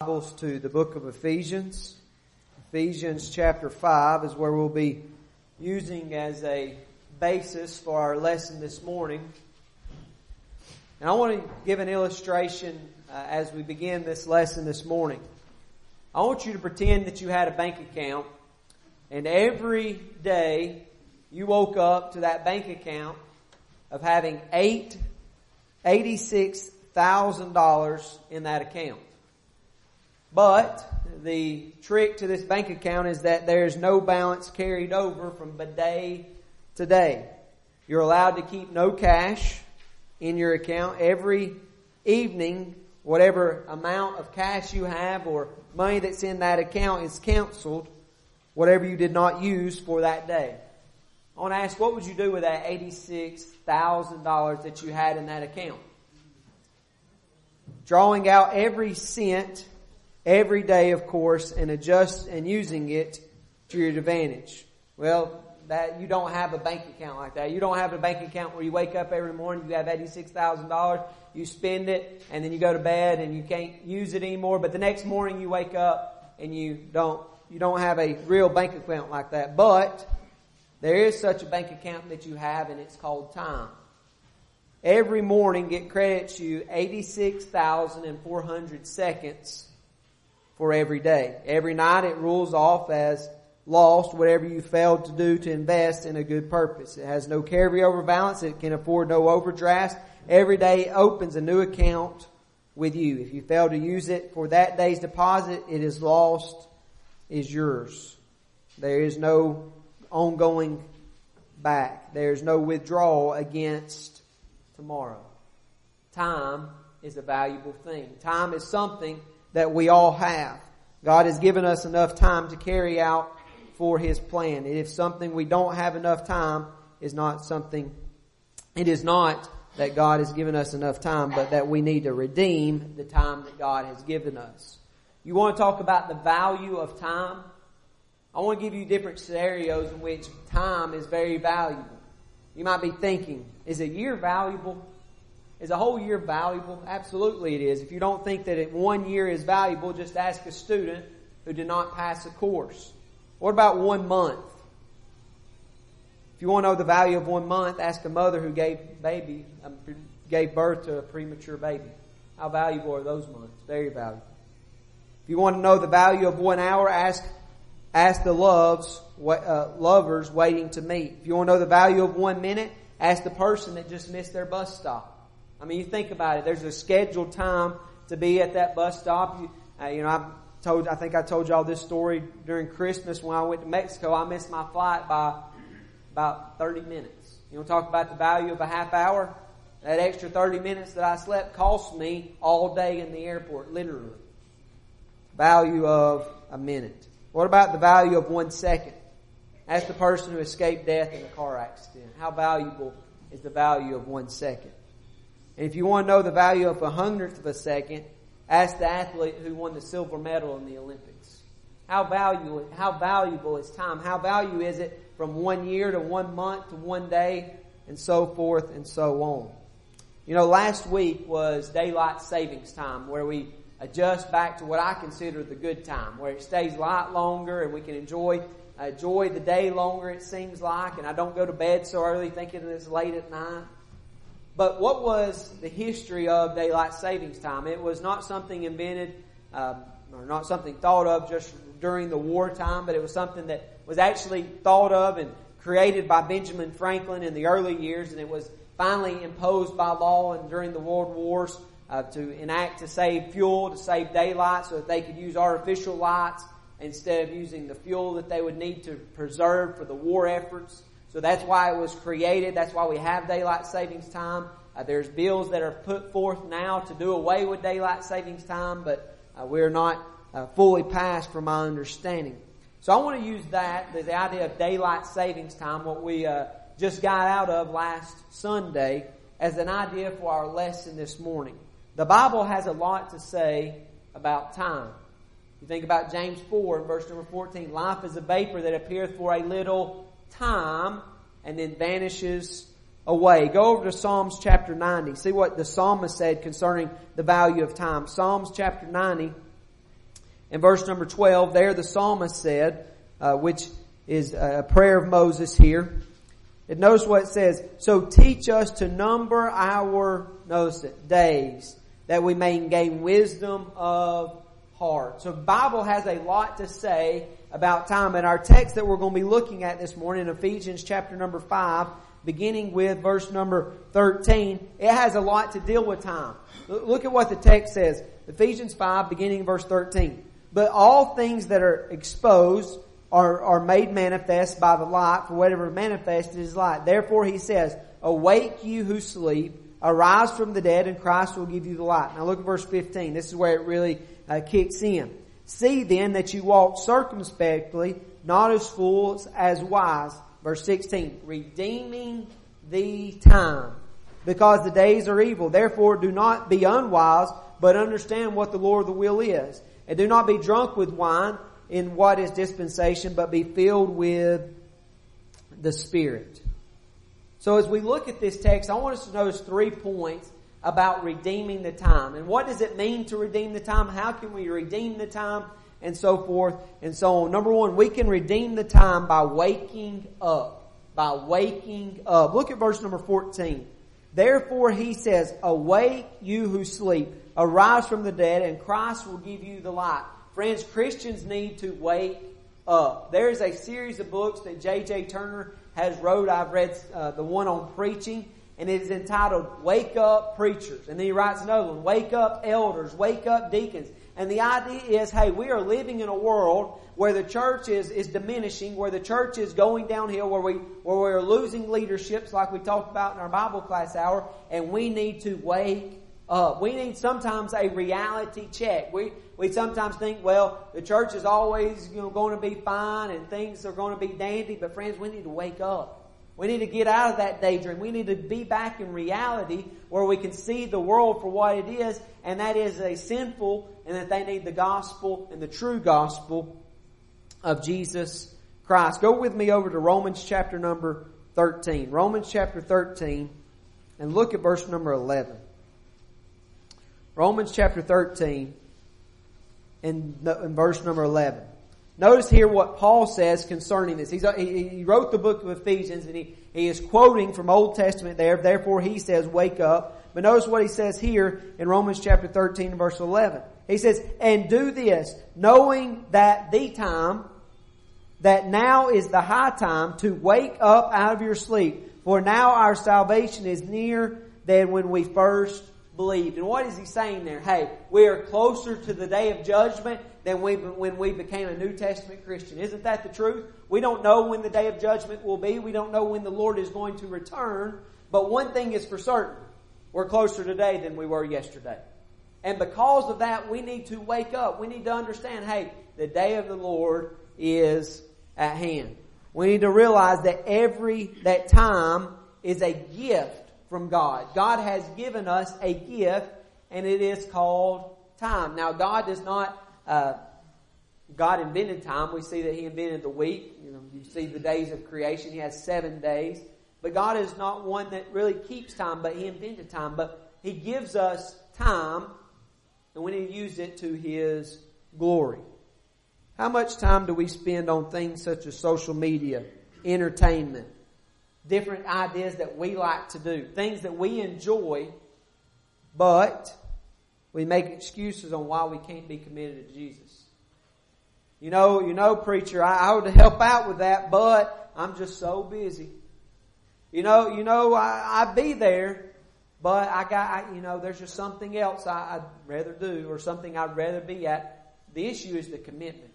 Bibles to the book of Ephesians. Ephesians chapter 5 is where we'll be using as a basis for our lesson this morning. And I want to give an illustration uh, as we begin this lesson this morning. I want you to pretend that you had a bank account and every day you woke up to that bank account of having eight, $86,000 in that account. But the trick to this bank account is that there's no balance carried over from day to day. You're allowed to keep no cash in your account. Every evening, whatever amount of cash you have or money that's in that account is canceled, whatever you did not use for that day. I want to ask, what would you do with that $86,000 that you had in that account? Drawing out every cent every day, of course, and adjust and using it to your advantage. Well, that you don't have a bank account like that. You don't have a bank account where you wake up every morning, you have $86,000, you spend it, and then you go to bed and you can't use it anymore, but the next morning you wake up and you don't, you don't have a real bank account like that. But there is such a bank account that you have and it's called time. Every morning it credits you 86,400 seconds for every day. Every night it rules off as lost whatever you failed to do to invest in a good purpose. It has no carryover balance. It can afford no overdraft. Every day opens a new account with you. If you fail to use it for that day's deposit, it is lost, is yours. There is no ongoing back. There is no withdrawal against tomorrow. Time is a valuable thing. Time is something that we all have. God has given us enough time to carry out for His plan. if something we don't have enough time is not something, it is not that God has given us enough time, but that we need to redeem the time that God has given us. You want to talk about the value of time? I want to give you different scenarios in which time is very valuable. You might be thinking, is a year valuable? Is a whole year valuable? Absolutely it is. If you don't think that one year is valuable, just ask a student who did not pass a course. What about one month? If you want to know the value of one month, ask a mother who gave baby, um, gave birth to a premature baby. How valuable are those months? Very valuable. If you want to know the value of one hour, ask ask the loves uh, lovers waiting to meet. If you want to know the value of one minute, ask the person that just missed their bus stop. I mean, you think about it. There's a scheduled time to be at that bus stop. You, uh, you know, I told, I think I told y'all this story during Christmas when I went to Mexico. I missed my flight by about 30 minutes. You want to talk about the value of a half hour? That extra 30 minutes that I slept cost me all day in the airport, literally. Value of a minute. What about the value of one second? Ask the person who escaped death in a car accident. How valuable is the value of one second? And if you want to know the value of a hundredth of a second, ask the athlete who won the silver medal in the Olympics. How valuable, how valuable is time? How value is it from one year to one month to one day and so forth and so on? You know, last week was daylight savings time where we adjust back to what I consider the good time, where it stays light longer and we can enjoy enjoy the day longer it seems like, and I don't go to bed so early thinking it's late at night. But what was the history of daylight savings time? It was not something invented, uh, or not something thought of just during the wartime, but it was something that was actually thought of and created by Benjamin Franklin in the early years, and it was finally imposed by law and during the world wars uh, to enact to save fuel, to save daylight, so that they could use artificial lights instead of using the fuel that they would need to preserve for the war efforts. So that's why it was created. That's why we have daylight savings time. Uh, there's bills that are put forth now to do away with daylight savings time, but uh, we're not uh, fully passed from my understanding. So I want to use that, the, the idea of daylight savings time, what we uh, just got out of last Sunday, as an idea for our lesson this morning. The Bible has a lot to say about time. You think about James 4 verse number 14. Life is a vapor that appeareth for a little time and then vanishes away. Go over to Psalms chapter 90. See what the psalmist said concerning the value of time. Psalms chapter 90 In verse number 12, there the psalmist said, uh, which is a prayer of Moses here. And notice what it says. So teach us to number our, notice it, days, that we may gain wisdom of So Bible has a lot to say about time. And our text that we're going to be looking at this morning, Ephesians chapter number 5, beginning with verse number 13, it has a lot to deal with time. Look at what the text says. Ephesians 5, beginning verse 13. But all things that are exposed are, are made manifest by the light, for whatever manifested is light. Therefore he says, Awake you who sleep, arise from the dead, and Christ will give you the light. Now look at verse 15. This is where it really uh, kicks in. See then that you walk circumspectly, not as fools, as wise. Verse 16, redeeming the time, because the days are evil. Therefore do not be unwise, but understand what the Lord of the will is. And do not be drunk with wine, in what is dispensation, but be filled with the Spirit. So as we look at this text, I want us to notice three points about redeeming the time. And what does it mean to redeem the time? How can we redeem the time? And so forth and so on. Number one, we can redeem the time by waking up. By waking up. Look at verse number 14. Therefore he says, awake you who sleep, arise from the dead, and Christ will give you the light. Friends, Christians need to wake up. There is a series of books that J.J. Turner has wrote. I've read uh, the one on preaching, and it is entitled Wake Up Preachers. And then he writes another one, Wake Up Elders, Wake Up Deacons. And the idea is, hey, we are living in a world where the church is, is diminishing, where the church is going downhill, where we, where we're losing leaderships like we talked about in our Bible class hour, and we need to wake up. We need sometimes a reality check. We, we sometimes think, well, the church is always you know, going to be fine and things are going to be dandy, but friends, we need to wake up. We need to get out of that daydream. We need to be back in reality where we can see the world for what it is, and that is a sinful, and that they need the gospel and the true gospel of Jesus Christ. Go with me over to Romans chapter number 13. Romans chapter 13, and look at verse number 11. Romans chapter 13 in, in verse number 11. Notice here what Paul says concerning this. He's, uh, he, he wrote the book of Ephesians and he, he is quoting from Old Testament there. Therefore he says, wake up. But notice what he says here in Romans chapter 13 and verse 11. He says, and do this, knowing that the time, that now is the high time to wake up out of your sleep. For now our salvation is nearer than when we first believed. And what is he saying there? Hey, we are closer to the day of judgment than we, when we became a New Testament Christian. Isn't that the truth? We don't know when the day of judgment will be. We don't know when the Lord is going to return. But one thing is for certain. We're closer today than we were yesterday. And because of that, we need to wake up. We need to understand, hey, the day of the Lord is at hand. We need to realize that every, that time is a gift from God. God has given us a gift, and it is called time. Now, God does not. Uh, God invented time. We see that He invented the week. You know, you see the days of creation. He has seven days. But God is not one that really keeps time, but He invented time. But He gives us time, and we need to use it to His glory. How much time do we spend on things such as social media, entertainment, different ideas that we like to do, things that we enjoy, but we make excuses on why we can't be committed to Jesus. You know, you know, preacher, I, I would help out with that, but I'm just so busy. You know, you know, I, I'd be there, but I got, I, you know, there's just something else I, I'd rather do or something I'd rather be at. The issue is the commitment.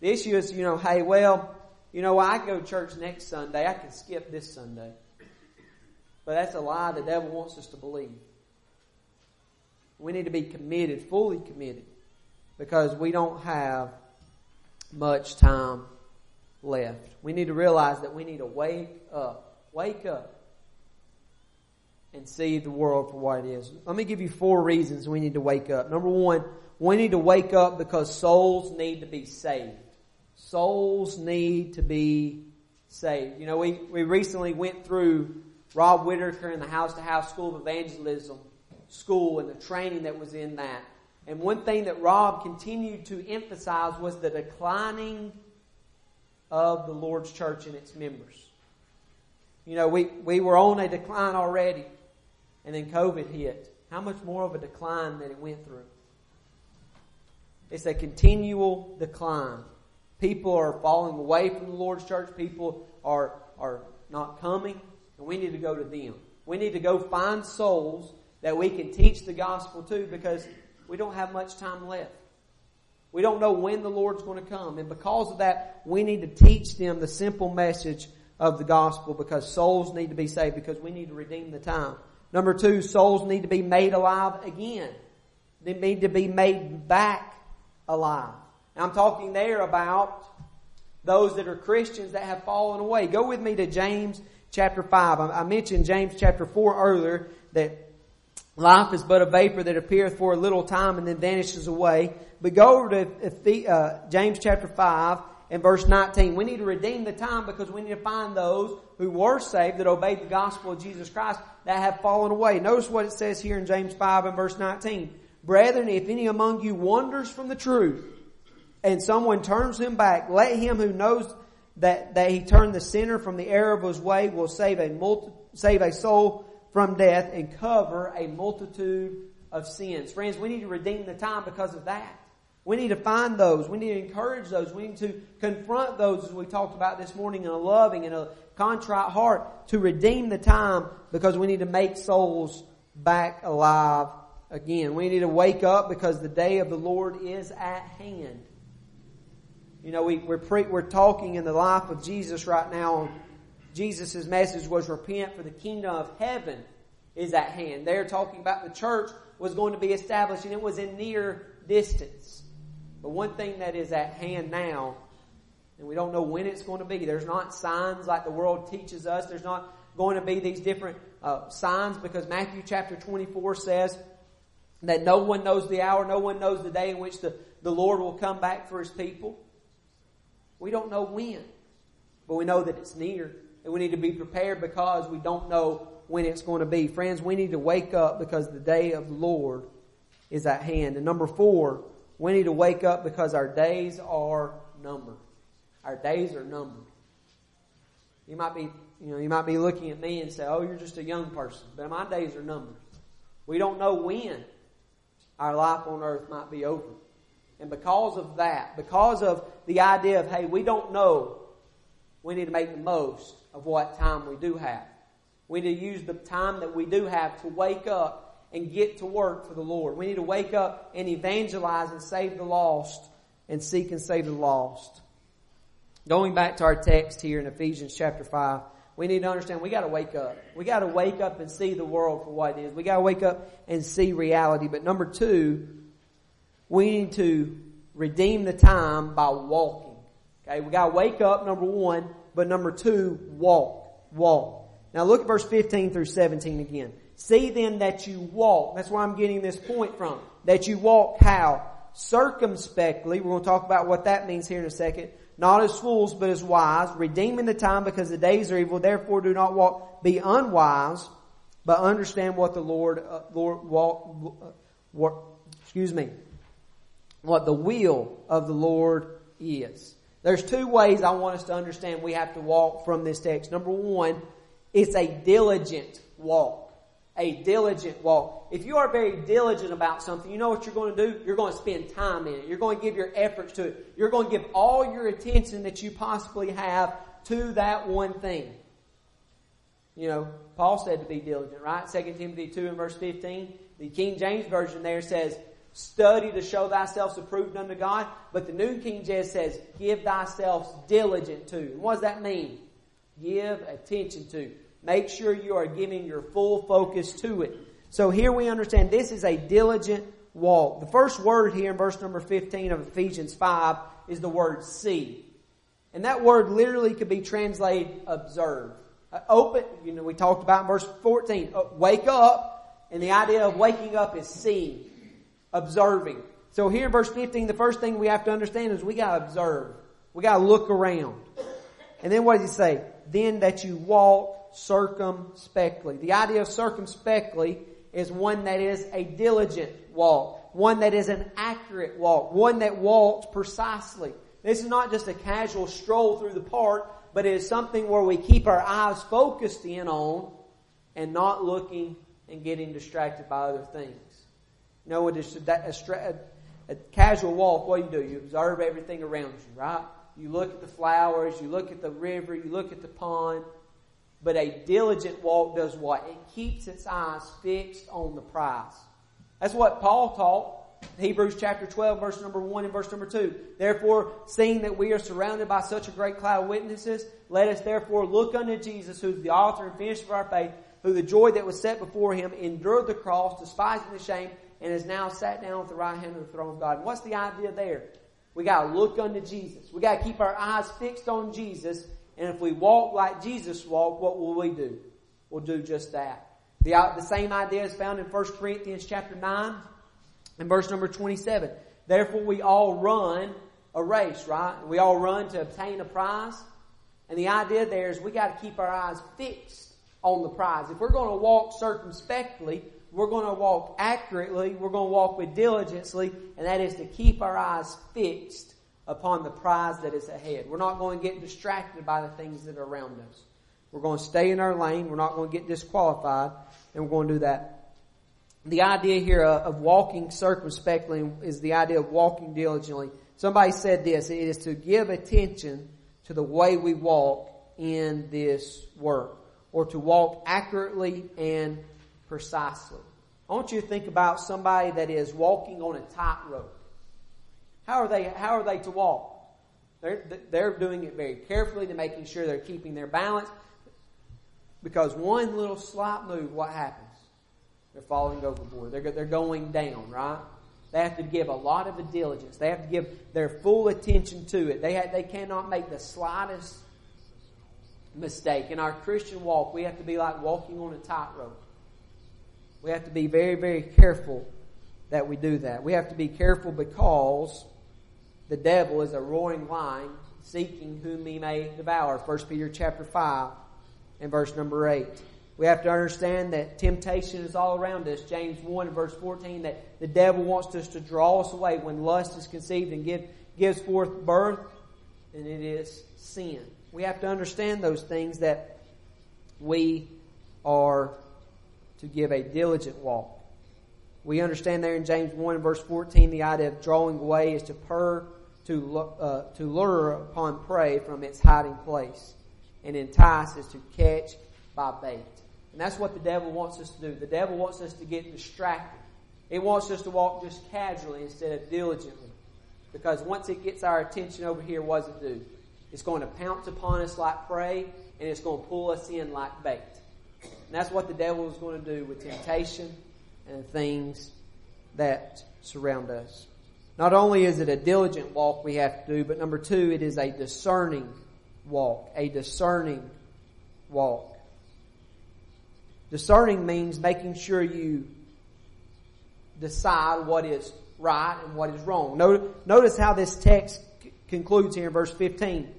The issue is, you know, hey, well, you know, I go to church next Sunday. I can skip this Sunday. But that's a lie the devil wants us to believe. We need to be committed, fully committed, because we don't have much time left. We need to realize that we need to wake up. Wake up and see the world for what it is. Let me give you four reasons we need to wake up. Number one, we need to wake up because souls need to be saved. Souls need to be saved. You know, we, we recently went through Rob Whitacre and the House to House School of Evangelism school and the training that was in that. And one thing that Rob continued to emphasize was the declining of the Lord's church and its members. You know, we, we were on a decline already, and then COVID hit. How much more of a decline that it went through? It's a continual decline. People are falling away from the Lord's church. People are, are not coming, and we need to go to them. We need to go find souls that we can teach the gospel to because we don't have much time left. We don't know when the Lord's going to come. And because of that, we need to teach them the simple message of the gospel because souls need to be saved because we need to redeem the time. Number two, souls need to be made alive again. They need to be made back alive. I'm talking there about those that are Christians that have fallen away. Go with me to James chapter 5. I mentioned James chapter 4 earlier that life is but a vapor that appeareth for a little time and then vanishes away. But go over to uh, James chapter 5 and verse 19. We need to redeem the time because we need to find those who were saved that obeyed the gospel of Jesus Christ that have fallen away. Notice what it says here in James 5 and verse 19. Brethren, if any among you wanders from the truth and someone turns him back, let him who knows that, that he turned the sinner from the error of his way will save a multi, save a soul from death and cover a multitude of sins. Friends, we need to redeem the time because of that. We need to find those. We need to encourage those. We need to confront those as we talked about this morning in a loving and a contrite heart to redeem the time because we need to make souls back alive again. We need to wake up because the day of the Lord is at hand. You know, we, we're, pre, we're talking in the life of Jesus right now. Jesus' message was repent for the kingdom of heaven is at hand. They're talking about the church was going to be established and it was in near distance. But one thing that is at hand now, and we don't know when it's going to be, there's not signs like the world teaches us. There's not going to be these different uh, signs because Matthew chapter 24 says that no one knows the hour, no one knows the day in which the, the Lord will come back for his people. We don't know when, but we know that it's near. And we need to be prepared because we don't know when it's going to be. Friends, we need to wake up because the day of the Lord is at hand. And number four, we need to wake up because our days are numbered. Our days are numbered. You might be, you know, you might be looking at me and say, "Oh, you're just a young person," but my days are numbered. We don't know when our life on earth might be over. And because of that, because of the idea of, hey, we don't know, we need to make the most of what time we do have. We need to use the time that we do have to wake up and get to work for the Lord. We need to wake up and evangelize and save the lost and seek and save the lost. Going back to our text here in Ephesians chapter 5, we need to understand we gotta wake up. We gotta wake up and see the world for what it is. We gotta wake up and see reality. But number two, we need to redeem the time by walking. Okay, we gotta wake up, number one, but number two, walk. Walk. Now look at verse 15 through 17 again. See then that you walk. That's where I'm getting this point from. That you walk how? Circumspectly. We're going to talk about what that means here in a second. Not as fools, but as wise, redeeming the time because the days are evil. Therefore do not walk, be unwise, but understand what the Lord, uh, Lord, walk, uh, what, excuse me, what the will of the Lord is. There's two ways I want us to understand we have to walk from this text. Number one, it's a diligent walk a diligent walk. If you are very diligent about something, you know what you're going to do? You're going to spend time in it. You're going to give your efforts to it. You're going to give all your attention that you possibly have to that one thing. You know, Paul said to be diligent, right? 2 Timothy 2 and verse 15. The King James Version there says, study to show thyself approved unto God. But the New King James says, give thyself diligent to. And what does that mean? Give attention to. Make sure you are giving your full focus to it. So here we understand this is a diligent walk. The first word here in verse number 15 of Ephesians 5 is the word see. And that word literally could be translated observe. Uh, open, you know, we talked about in verse 14, uh, wake up, and the idea of waking up is seeing, observing. So here in verse 15, the first thing we have to understand is we gotta observe. We gotta look around. And then what does he say? Then that you walk circumspectly. The idea of circumspectly is one that is a diligent walk. one that is an accurate walk, one that walks precisely. This is not just a casual stroll through the park, but it is something where we keep our eyes focused in on and not looking and getting distracted by other things. You know, a, a, a casual walk, what do you do? You observe everything around you, right? You look at the flowers, you look at the river, you look at the pond. But a diligent walk does what? It keeps its eyes fixed on the prize. That's what Paul taught. Hebrews chapter 12 verse number 1 and verse number 2. Therefore, seeing that we are surrounded by such a great cloud of witnesses, let us therefore look unto Jesus, who is the author and finisher of our faith, who the joy that was set before him endured the cross, despising the shame, and is now sat down at the right hand of the throne of God. And what's the idea there? We gotta look unto Jesus. We gotta keep our eyes fixed on Jesus, and if we walk like Jesus walked, what will we do? We'll do just that. The, uh, the same idea is found in 1 Corinthians chapter 9 and verse number 27. Therefore we all run a race, right? We all run to obtain a prize. And the idea there is we got to keep our eyes fixed on the prize. If we're going to walk circumspectly, we're going to walk accurately, we're going to walk with diligency, and that is to keep our eyes fixed upon the prize that is ahead. We're not going to get distracted by the things that are around us. We're going to stay in our lane. We're not going to get disqualified, and we're going to do that. The idea here of walking circumspectly is the idea of walking diligently. Somebody said this, it is to give attention to the way we walk in this work, or to walk accurately and precisely. I want you to think about somebody that is walking on a tightrope. How are they, how are they to walk? They're, they're doing it very carefully to making sure they're keeping their balance. Because one little slight move, what happens? They're falling overboard. They're, they're going down, right? They have to give a lot of diligence. They have to give their full attention to it. They, have, they cannot make the slightest mistake. In our Christian walk, we have to be like walking on a tightrope. We have to be very, very careful that we do that. We have to be careful because the devil is a roaring lion seeking whom he may devour. 1 Peter chapter 5 and verse number 8. We have to understand that temptation is all around us. James 1 verse 14 that the devil wants us to draw us away when lust is conceived and give, gives forth birth and it is sin. We have to understand those things that we are to give a diligent walk. We understand there in James 1 verse 14 the idea of drawing away is to purr, to, uh, to lure upon prey from its hiding place and entice is to catch by bait. And that's what the devil wants us to do. The devil wants us to get distracted. It wants us to walk just casually instead of diligently. Because once it gets our attention over here, what does it do? It's going to pounce upon us like prey, and it's going to pull us in like bait. And that's what the devil is going to do with temptation and things that surround us. Not only is it a diligent walk we have to do, but number two, it is a discerning walk, a discerning walk. Discerning means making sure you decide what is right and what is wrong. Notice how this text concludes here in verse 15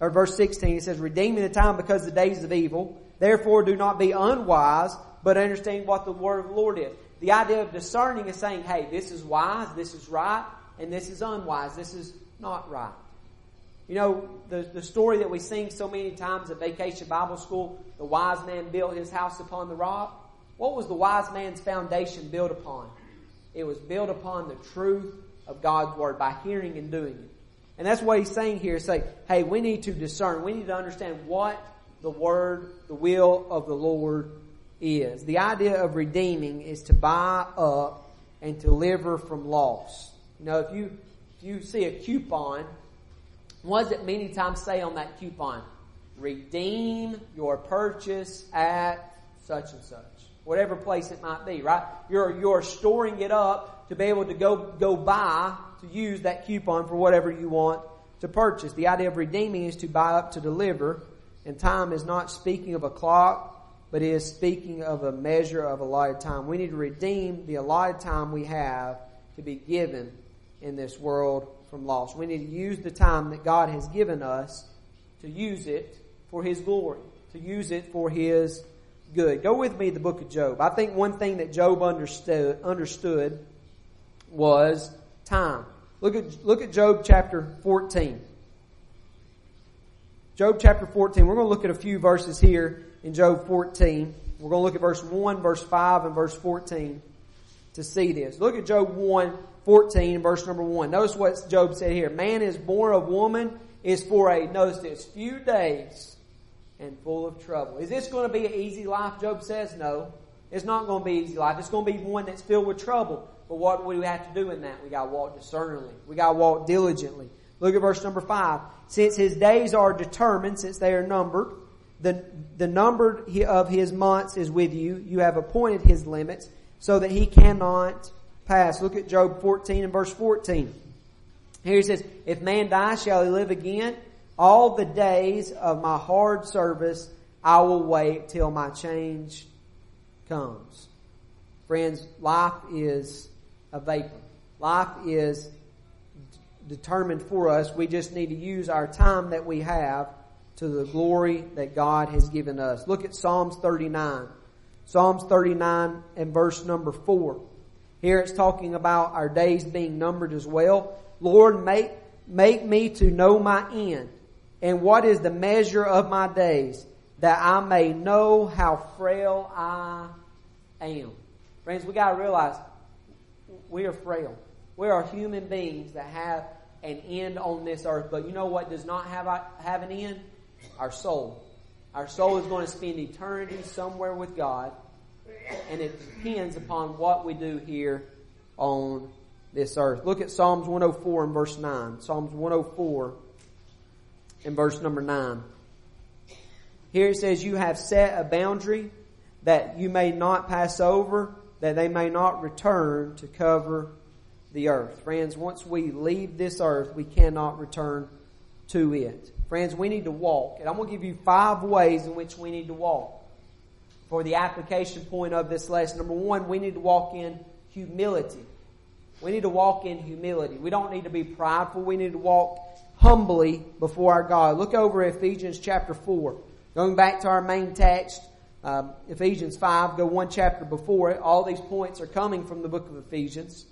or verse 16. It says, redeeming the time because the days of evil. Therefore do not be unwise, but understand what the word of the Lord is. The idea of discerning is saying, hey, this is wise, this is right, and this is unwise, this is not right. You know, the, the story that we sing so many times at Vacation Bible School, the wise man built his house upon the rock. What was the wise man's foundation built upon? It was built upon the truth of God's Word by hearing and doing it. And that's what he's saying here. Say, hey, we need to discern. We need to understand what the Word, the will of the Lord is. The idea of redeeming is to buy up and deliver from loss. You know, if you, if you see a coupon what does it many times say on that coupon? Redeem your purchase at such and such. Whatever place it might be, right? You're, you're storing it up to be able to go, go buy, to use that coupon for whatever you want to purchase. The idea of redeeming is to buy up to deliver, and time is not speaking of a clock, but is speaking of a measure of allotted time. We need to redeem the allotted time we have to be given in this world from loss. We need to use the time that God has given us to use it for His glory, to use it for His good. Go with me the book of Job. I think one thing that Job understood, understood was time. Look at, look at Job chapter 14. Job chapter 14. We're going to look at a few verses here in Job 14. We're going to look at verse 1, verse 5, and verse 14 to see this. Look at Job 1, 14, verse number 1. Notice what Job said here. Man is born of woman is for a, notice this, few days and full of trouble. Is this going to be an easy life? Job says no. It's not going to be easy life. It's going to be one that's filled with trouble. But what do we have to do in that? We got to walk discerningly. We got to walk diligently. Look at verse number five. Since his days are determined, since they are numbered, the, the number of his months is with you. You have appointed his limits so that he cannot pass. Look at Job 14 and verse 14. Here he says, If man die, shall he live again? All the days of my hard service I will wait till my change comes. Friends, life is a vapor. Life is determined for us. We just need to use our time that we have to the glory that God has given us. Look at Psalms 39. Psalms 39 and verse number 4. Here it's talking about our days being numbered as well. Lord, make, make me to know my end and what is the measure of my days that I may know how frail I am. Friends, we gotta realize we are frail. We are human beings that have an end on this earth. But you know what does not have, have an end? Our soul. Our soul is going to spend eternity somewhere with God. And it depends upon what we do here on this earth. Look at Psalms 104 and verse 9. Psalms 104 and verse number 9. Here it says, You have set a boundary that you may not pass over, that they may not return to cover the earth. Friends, once we leave this earth, we cannot return to it. Friends, we need to walk. And I'm going to give you five ways in which we need to walk. For the application point of this lesson, number one, we need to walk in humility. We need to walk in humility. We don't need to be prideful. We need to walk humbly before our God. Look over Ephesians chapter 4. Going back to our main text, um, Ephesians 5, go one chapter before it. All these points are coming from the book of Ephesians.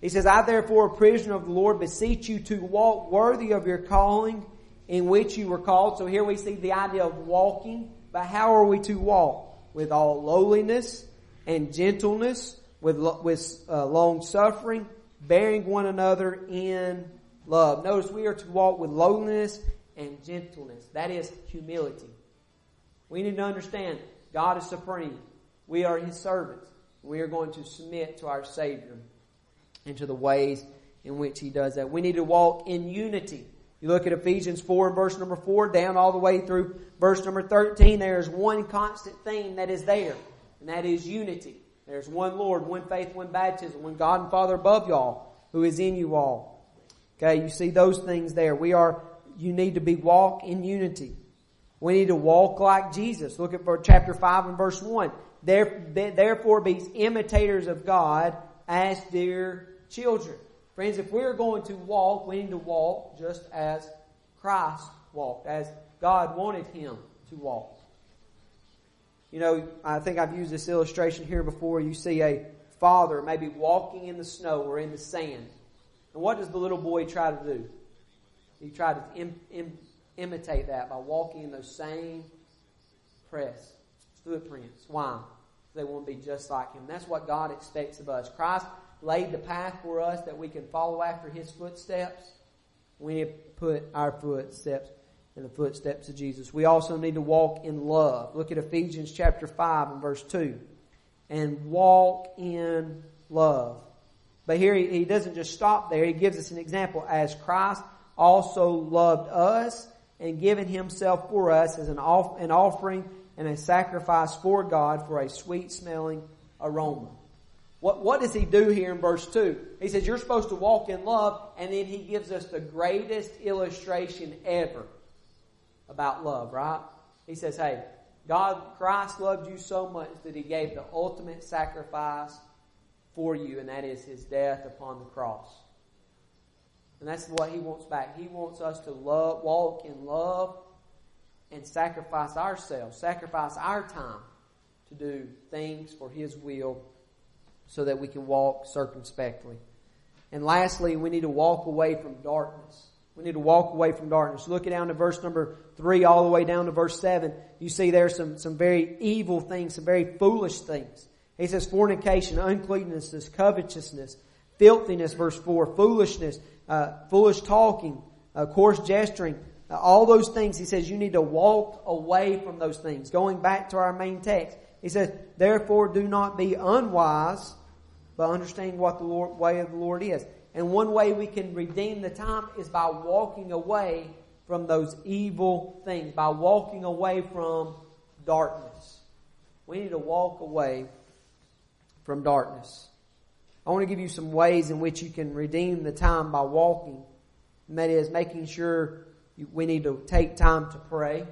He says, I therefore, a prisoner of the Lord, beseech you to walk worthy of your calling in which you were called. So here we see the idea of walking, but how are we to walk? With all lowliness and gentleness, with, with uh, long suffering, bearing one another in love. Notice we are to walk with lowliness and gentleness. That is humility. We need to understand God is supreme. We are His servants. We are going to submit to our Savior into the ways in which he does that. We need to walk in unity. You look at Ephesians 4 and verse number 4 down all the way through verse number 13, there's one constant theme that is there, and that is unity. There's one Lord, one faith, one baptism, one God and Father above y'all, who is in you all. Okay, you see those things there. We are, you need to be walk in unity. We need to walk like Jesus. Look at for chapter 5 and verse 1. There, Therefore be imitators of God as dear children. Friends, if we're going to walk, we need to walk just as Christ walked, as God wanted him to walk. You know, I think I've used this illustration here before. You see a father maybe walking in the snow or in the sand. And what does the little boy try to do? He tried to Im- Im- imitate that by walking in those same press, footprints. Why? They want to be just like him. That's what God expects of us. Christ laid the path for us that we can follow after his footsteps. We need to put our footsteps in the footsteps of Jesus. We also need to walk in love. Look at Ephesians chapter 5 and verse 2. And walk in love. But here he, he doesn't just stop there. He gives us an example. As Christ also loved us and given himself for us as an, off, an offering and a sacrifice for God for a sweet smelling aroma. What, what does he do here in verse 2? He says, You're supposed to walk in love, and then he gives us the greatest illustration ever about love, right? He says, Hey, God, Christ loved you so much that he gave the ultimate sacrifice for you, and that is his death upon the cross. And that's what he wants back. He wants us to love, walk in love and sacrifice ourselves, sacrifice our time to do things for his will so that we can walk circumspectly. And lastly, we need to walk away from darkness. We need to walk away from darkness. Look down to verse number three all the way down to verse seven. You see there some, some very evil things, some very foolish things. He says fornication, uncleanness, covetousness, filthiness, verse four, foolishness, uh, foolish talking, uh, coarse gesturing, uh, all those things. He says you need to walk away from those things. Going back to our main text, he says, therefore do not be unwise, but understand what the Lord, way of the Lord is. And one way we can redeem the time is by walking away from those evil things, by walking away from darkness. We need to walk away from darkness. I want to give you some ways in which you can redeem the time by walking. And that is making sure we need to take time to pray.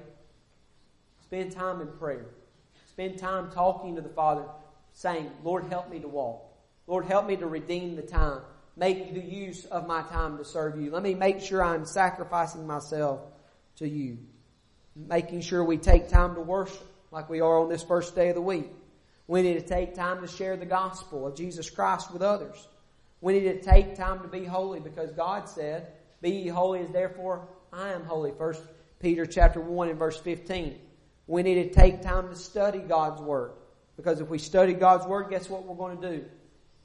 Spend time in prayer. Spend time talking to the Father, saying, Lord, help me to walk. Lord, help me to redeem the time. Make the use of my time to serve you. Let me make sure I'm sacrificing myself to you. Making sure we take time to worship like we are on this first day of the week. We need to take time to share the gospel of Jesus Christ with others. We need to take time to be holy because God said, be holy as therefore I am holy. First Peter chapter 1 and verse 15. We need to take time to study God's Word. Because if we study God's Word, guess what we're going to do?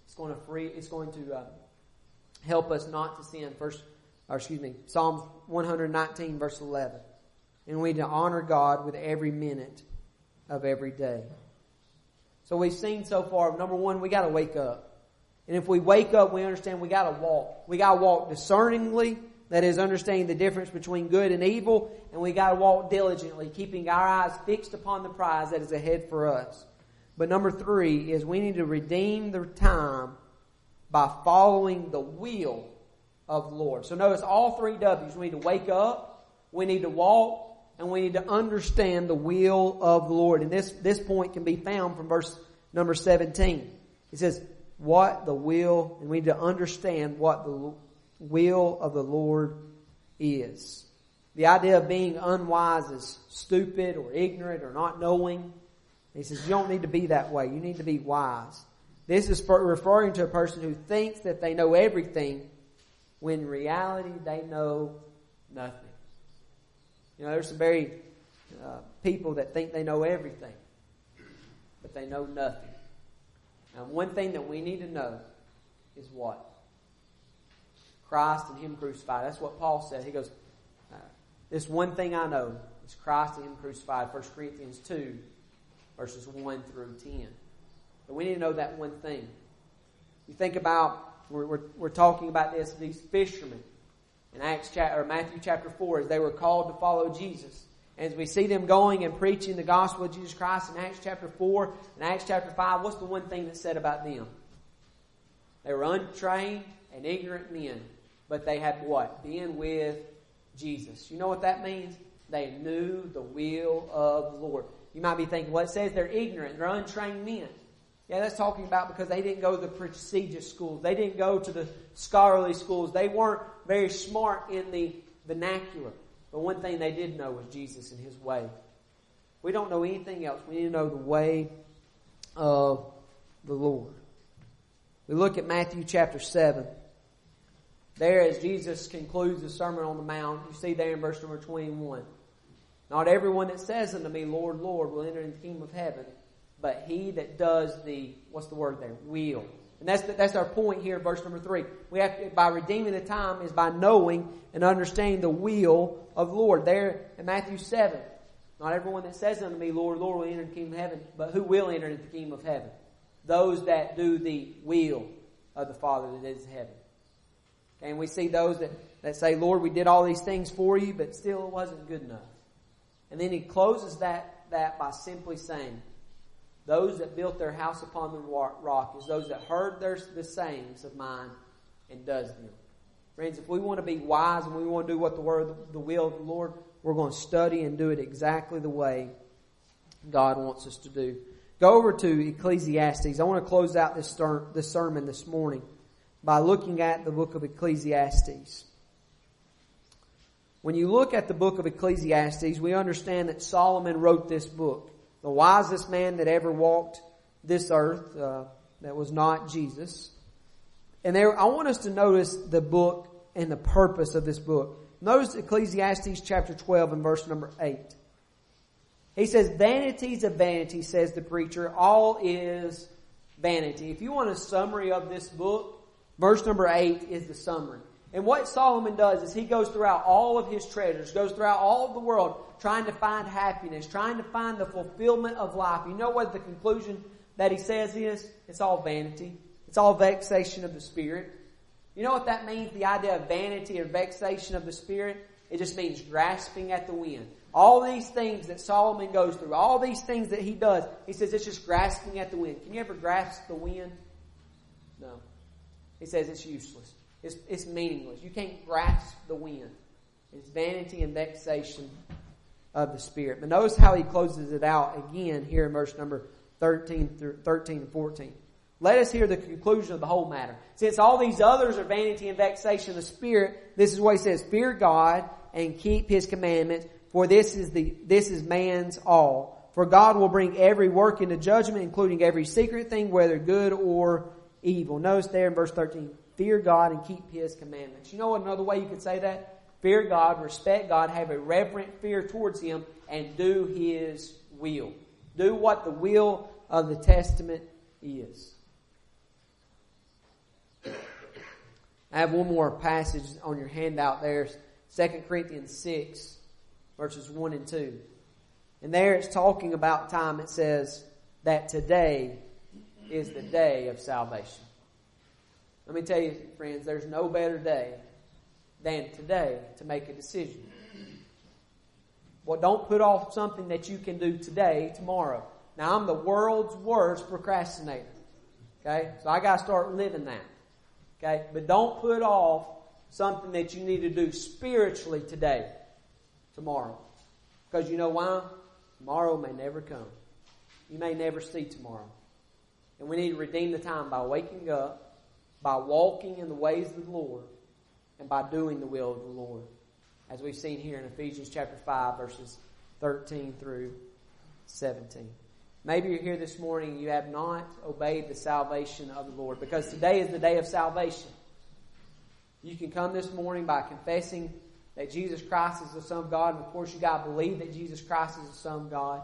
It's going to free, it's going to uh, help us not to sin. First, or excuse me, Psalms 119 verse 11. And we need to honor God with every minute of every day. So we've seen so far, number one, we gotta wake up. And if we wake up, we understand we gotta walk. We gotta walk discerningly that is understanding the difference between good and evil, and we gotta walk diligently, keeping our eyes fixed upon the prize that is ahead for us. But number three is we need to redeem the time by following the will of the Lord. So notice all three W's. We need to wake up, we need to walk, and we need to understand the will of the Lord. And this, this point can be found from verse number 17. It says, what the will, and we need to understand what the will of the Lord is. The idea of being unwise is stupid or ignorant or not knowing. He says you don't need to be that way. You need to be wise. This is referring to a person who thinks that they know everything when in reality they know nothing. You know, there's some very uh, people that think they know everything, but they know nothing. Now, one thing that we need to know is what? Christ and Him crucified. That's what Paul said. He goes, uh, This one thing I know is Christ and Him crucified. 1 Corinthians 2, verses 1 through 10. But we need to know that one thing. You think about, we're, we're, we're talking about this, these fishermen in Acts chapter, or Matthew chapter 4, as they were called to follow Jesus. As we see them going and preaching the gospel of Jesus Christ in Acts chapter 4 and Acts chapter 5, what's the one thing that's said about them? They were untrained and ignorant men but they had what? Been with Jesus. You know what that means? They knew the will of the Lord. You might be thinking, well, it says they're ignorant, they're untrained men. Yeah, that's talking about because they didn't go to the prestigious schools. They didn't go to the scholarly schools. They weren't very smart in the vernacular. But one thing they did know was Jesus and His way. We don't know anything else. We need to know the way of the Lord. We look at Matthew chapter 7. There, as Jesus concludes the Sermon on the Mount, you see there in verse number 21. Not everyone that says unto me, Lord, Lord, will enter into the kingdom of heaven, but he that does the, what's the word there? Will. And that's, the, that's our point here verse number three. We have to, by redeeming the time is by knowing and understanding the will of the Lord. There in Matthew 7. Not everyone that says unto me, Lord, Lord, will enter the kingdom of heaven, but who will enter into the kingdom of heaven? Those that do the will of the Father that is in heaven. And we see those that, that say, Lord, we did all these things for you, but still it wasn't good enough. And then he closes that, that by simply saying, those that built their house upon the rock is those that heard their, the sayings of mine and does them. Friends, if we want to be wise and we want to do what the word, the will of the Lord, we're going to study and do it exactly the way God wants us to do. Go over to Ecclesiastes. I want to close out this, this sermon this morning by looking at the book of Ecclesiastes. When you look at the book of Ecclesiastes, we understand that Solomon wrote this book. The wisest man that ever walked this earth, uh, that was not Jesus. And there, I want us to notice the book and the purpose of this book. Notice Ecclesiastes chapter 12 and verse number 8. He says, Vanities of vanity, says the preacher, all is vanity. If you want a summary of this book, verse number 8 is the summary. And what Solomon does is he goes throughout all of his treasures, goes throughout all of the world, trying to find happiness, trying to find the fulfillment of life. You know what the conclusion that he says is? It's all vanity. It's all vexation of the spirit. You know what that means? The idea of vanity or vexation of the spirit? It just means grasping at the wind. All these things that Solomon goes through, all these things that he does, he says it's just grasping at the wind. Can you ever grasp the wind? He says it's useless. It's, it's meaningless. You can't grasp the wind. It's vanity and vexation of the spirit. But notice how he closes it out again here in verse number 13 through 13 and 14. Let us hear the conclusion of the whole matter. Since all these others are vanity and vexation of the spirit, this is what he says, fear God and keep his commandments, for this is the, this is man's all. For God will bring every work into judgment, including every secret thing, whether good or evil. Notice there in verse 13, fear God and keep his commandments. You know what another way you could say that? Fear God, respect God, have a reverent fear towards him, and do his will. Do what the will of the Testament is. I have one more passage on your handout there, 2 Corinthians 6, verses 1 and 2. And there it's talking about time. It says that today is the day of salvation. Let me tell you, friends, there's no better day than today to make a decision. Well, don't put off something that you can do today, tomorrow. Now, I'm the world's worst procrastinator. Okay? So I got to start living that. Okay? But don't put off something that you need to do spiritually today, tomorrow. Because you know why? Tomorrow may never come. You may never see tomorrow. And we need to redeem the time by waking up, by walking in the ways of the Lord, and by doing the will of the Lord. As we've seen here in Ephesians chapter 5, verses 13 through 17. Maybe you're here this morning and you have not obeyed the salvation of the Lord because today is the day of salvation. You can come this morning by confessing that Jesus Christ is the Son of God. And of course, you got to believe that Jesus Christ is the Son of God.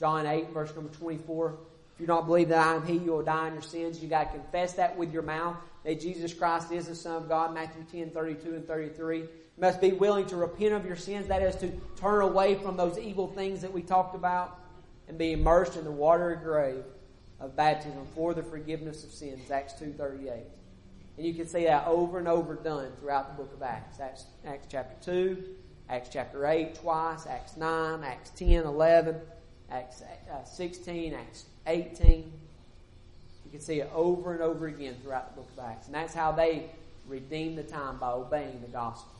John 8, verse number 24. If you don't believe that I am He, you will die in your sins. You got to confess that with your mouth that Jesus Christ is the Son of God. Matthew 10, 32 and 33. You must be willing to repent of your sins. That is to turn away from those evil things that we talked about and be immersed in the watery grave of baptism for the forgiveness of sins. Acts 2.38. And you can see that over and over done throughout the book of Acts. Acts, Acts chapter 2, Acts chapter 8 twice, Acts 9, Acts 10, 11, Acts uh, 16, Acts 18. You can see it over and over again throughout the book of Acts. And that's how they redeem the time by obeying the gospel.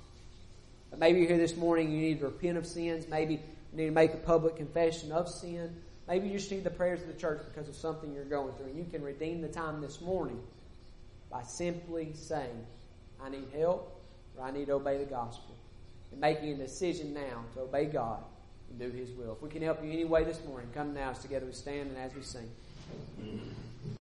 But maybe you're here this morning, you need to repent of sins. Maybe you need to make a public confession of sin. Maybe you just need the prayers of the church because of something you're going through. And you can redeem the time this morning by simply saying, I need help or I need to obey the gospel. And making a decision now to obey God and do His will. If we can help you any way this morning, come now as together we stand and as we sing.